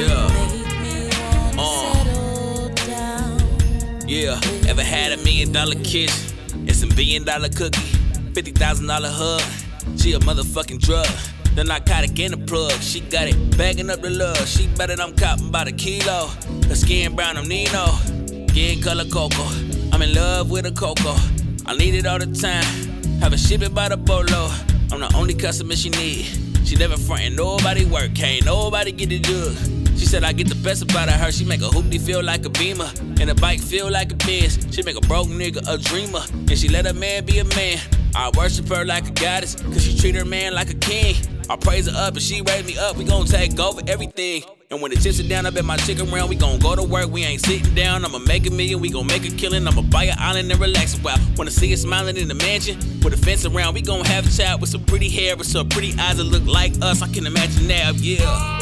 Yeah. Uh. Yeah. Ever had a million dollar kiss and some billion dollar cookie? Fifty thousand dollar hug. She a motherfucking drug. The narcotic in the plug, she got it. Bagging up the love, she better than I'm copping by the kilo. Her skin brown, I'm Nino. Skin color cocoa. I'm in love with a cocoa. I need it all the time. Have a ship it by the bolo. I'm the only customer she need. She never frontin', nobody work, can't nobody get it good. She said I get the best about her. She make a hoopty feel like a beamer, and a bike feel like a Benz. She make a broke nigga a dreamer, and she let a man be a man. I worship her like a goddess, cause she treat her man like a king. I praise her up and she raise me up. We gon' take over everything. And when the chips are down, I bet my chicken round. We gon' go to work. We ain't sitting down. I'ma make a million. We gon' make a killing. I'ma buy an island and relax a while. Wanna see her smiling in the mansion with a fence around. We gon' have a child with some pretty hair with some pretty eyes that look like us. I can imagine now, yeah.